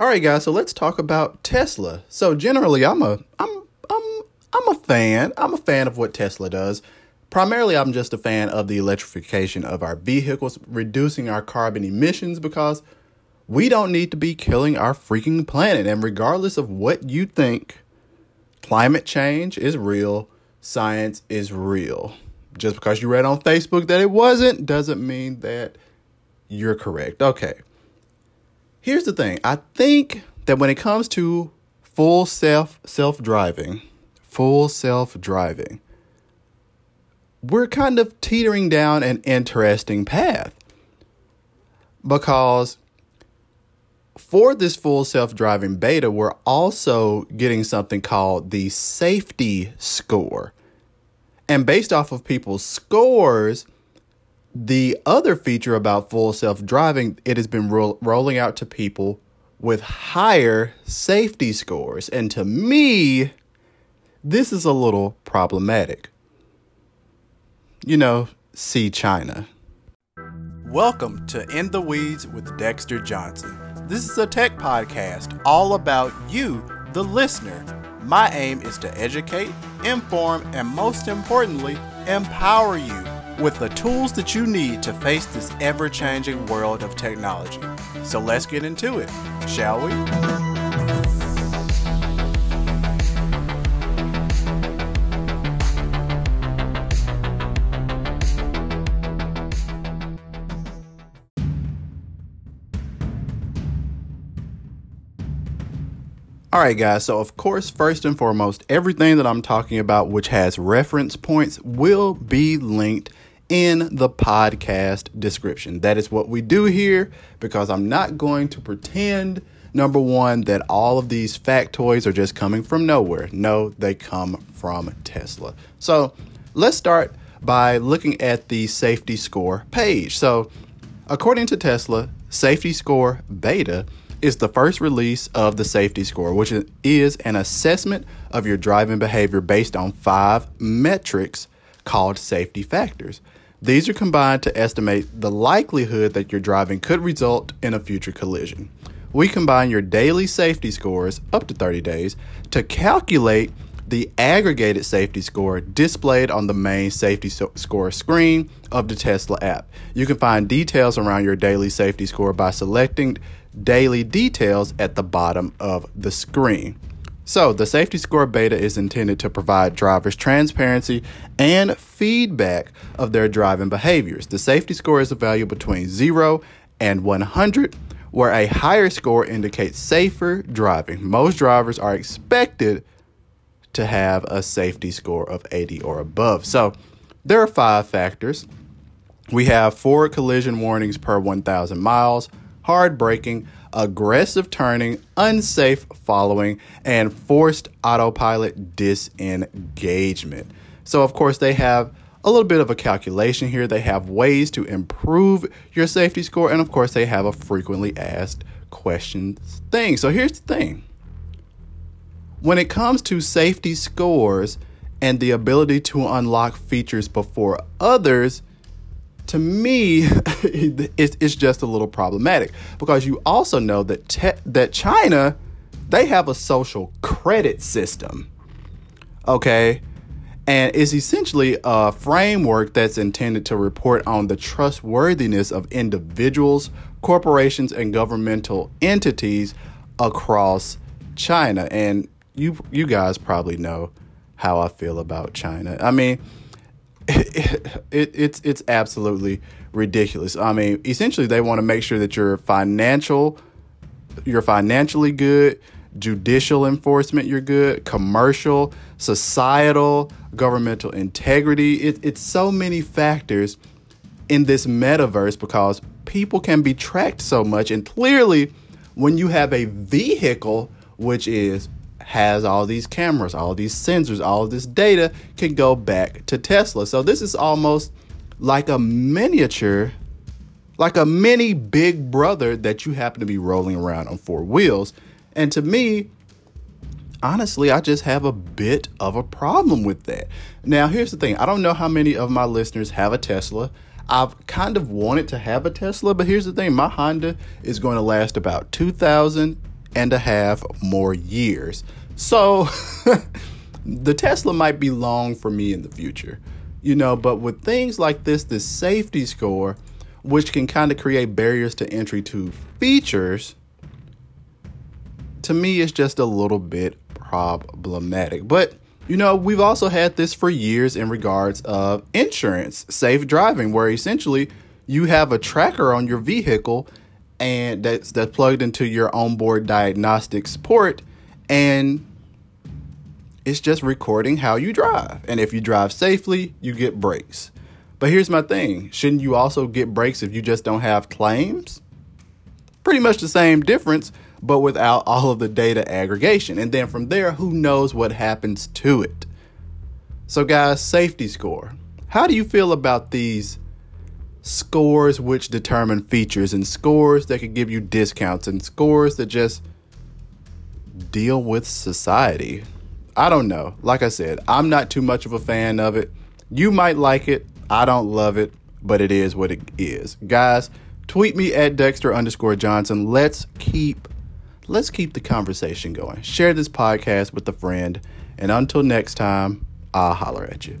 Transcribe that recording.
All right, guys. So let's talk about Tesla. So generally, I'm a I'm I'm I'm a fan. I'm a fan of what Tesla does. Primarily, I'm just a fan of the electrification of our vehicles, reducing our carbon emissions because we don't need to be killing our freaking planet. And regardless of what you think, climate change is real, science is real. Just because you read on Facebook that it wasn't doesn't mean that you're correct. Okay here's the thing I think that when it comes to full self self driving, full self driving, we're kind of teetering down an interesting path because for this full self driving beta, we're also getting something called the safety score. And based off of people's scores, the other feature about full self driving, it has been ro- rolling out to people with higher safety scores. And to me, this is a little problematic. You know, see China. Welcome to In the Weeds with Dexter Johnson. This is a tech podcast all about you, the listener. My aim is to educate, inform, and most importantly, empower you with the tools that you need to face this ever changing world of technology. So let's get into it, shall we? All right, guys. So, of course, first and foremost, everything that I'm talking about, which has reference points, will be linked in the podcast description. That is what we do here because I'm not going to pretend, number one, that all of these factoids are just coming from nowhere. No, they come from Tesla. So let's start by looking at the safety score page. So, according to Tesla, Safety Score Beta is the first release of the safety score, which is an assessment of your driving behavior based on five metrics called safety factors. These are combined to estimate the likelihood that your driving could result in a future collision. We combine your daily safety scores, up to 30 days, to calculate the aggregated safety score displayed on the main safety so- score screen of the Tesla app. You can find details around your daily safety score by selecting daily details at the bottom of the screen. So, the safety score beta is intended to provide drivers transparency and feedback of their driving behaviors. The safety score is a value between 0 and 100, where a higher score indicates safer driving. Most drivers are expected to have a safety score of 80 or above. So, there are five factors. We have four collision warnings per 1,000 miles, hard braking, aggressive turning, unsafe following, and forced autopilot disengagement. So, of course, they have a little bit of a calculation here. They have ways to improve your safety score, and of course, they have a frequently asked questions thing. So, here's the thing when it comes to safety scores and the ability to unlock features before others, to me, it's just a little problematic because you also know that te- that China, they have a social credit system, okay, and it's essentially a framework that's intended to report on the trustworthiness of individuals, corporations, and governmental entities across China. And you you guys probably know how I feel about China. I mean it, it, it's it's absolutely ridiculous. I mean, essentially, they want to make sure that you're financial, you're financially good, judicial enforcement, you're good, commercial, societal, governmental integrity. It, it's so many factors in this metaverse because people can be tracked so much, and clearly, when you have a vehicle which is has all these cameras, all these sensors, all this data can go back to Tesla. So this is almost like a miniature, like a mini big brother that you happen to be rolling around on four wheels. And to me, honestly, I just have a bit of a problem with that. Now, here's the thing I don't know how many of my listeners have a Tesla. I've kind of wanted to have a Tesla, but here's the thing my Honda is going to last about 2,000 and a half more years. So the Tesla might be long for me in the future, you know, but with things like this, this safety score, which can kind of create barriers to entry to features, to me, it's just a little bit problematic. But you know, we've also had this for years in regards of insurance, safe driving, where essentially you have a tracker on your vehicle and that's that's plugged into your onboard diagnostics port and it's just recording how you drive. And if you drive safely, you get breaks. But here's my thing shouldn't you also get breaks if you just don't have claims? Pretty much the same difference, but without all of the data aggregation. And then from there, who knows what happens to it? So, guys, safety score. How do you feel about these scores which determine features and scores that could give you discounts and scores that just deal with society? I don't know. Like I said, I'm not too much of a fan of it. You might like it. I don't love it, but it is what it is. Guys, tweet me at Dexter underscore Johnson. Let's keep let's keep the conversation going. Share this podcast with a friend. And until next time, I'll holler at you.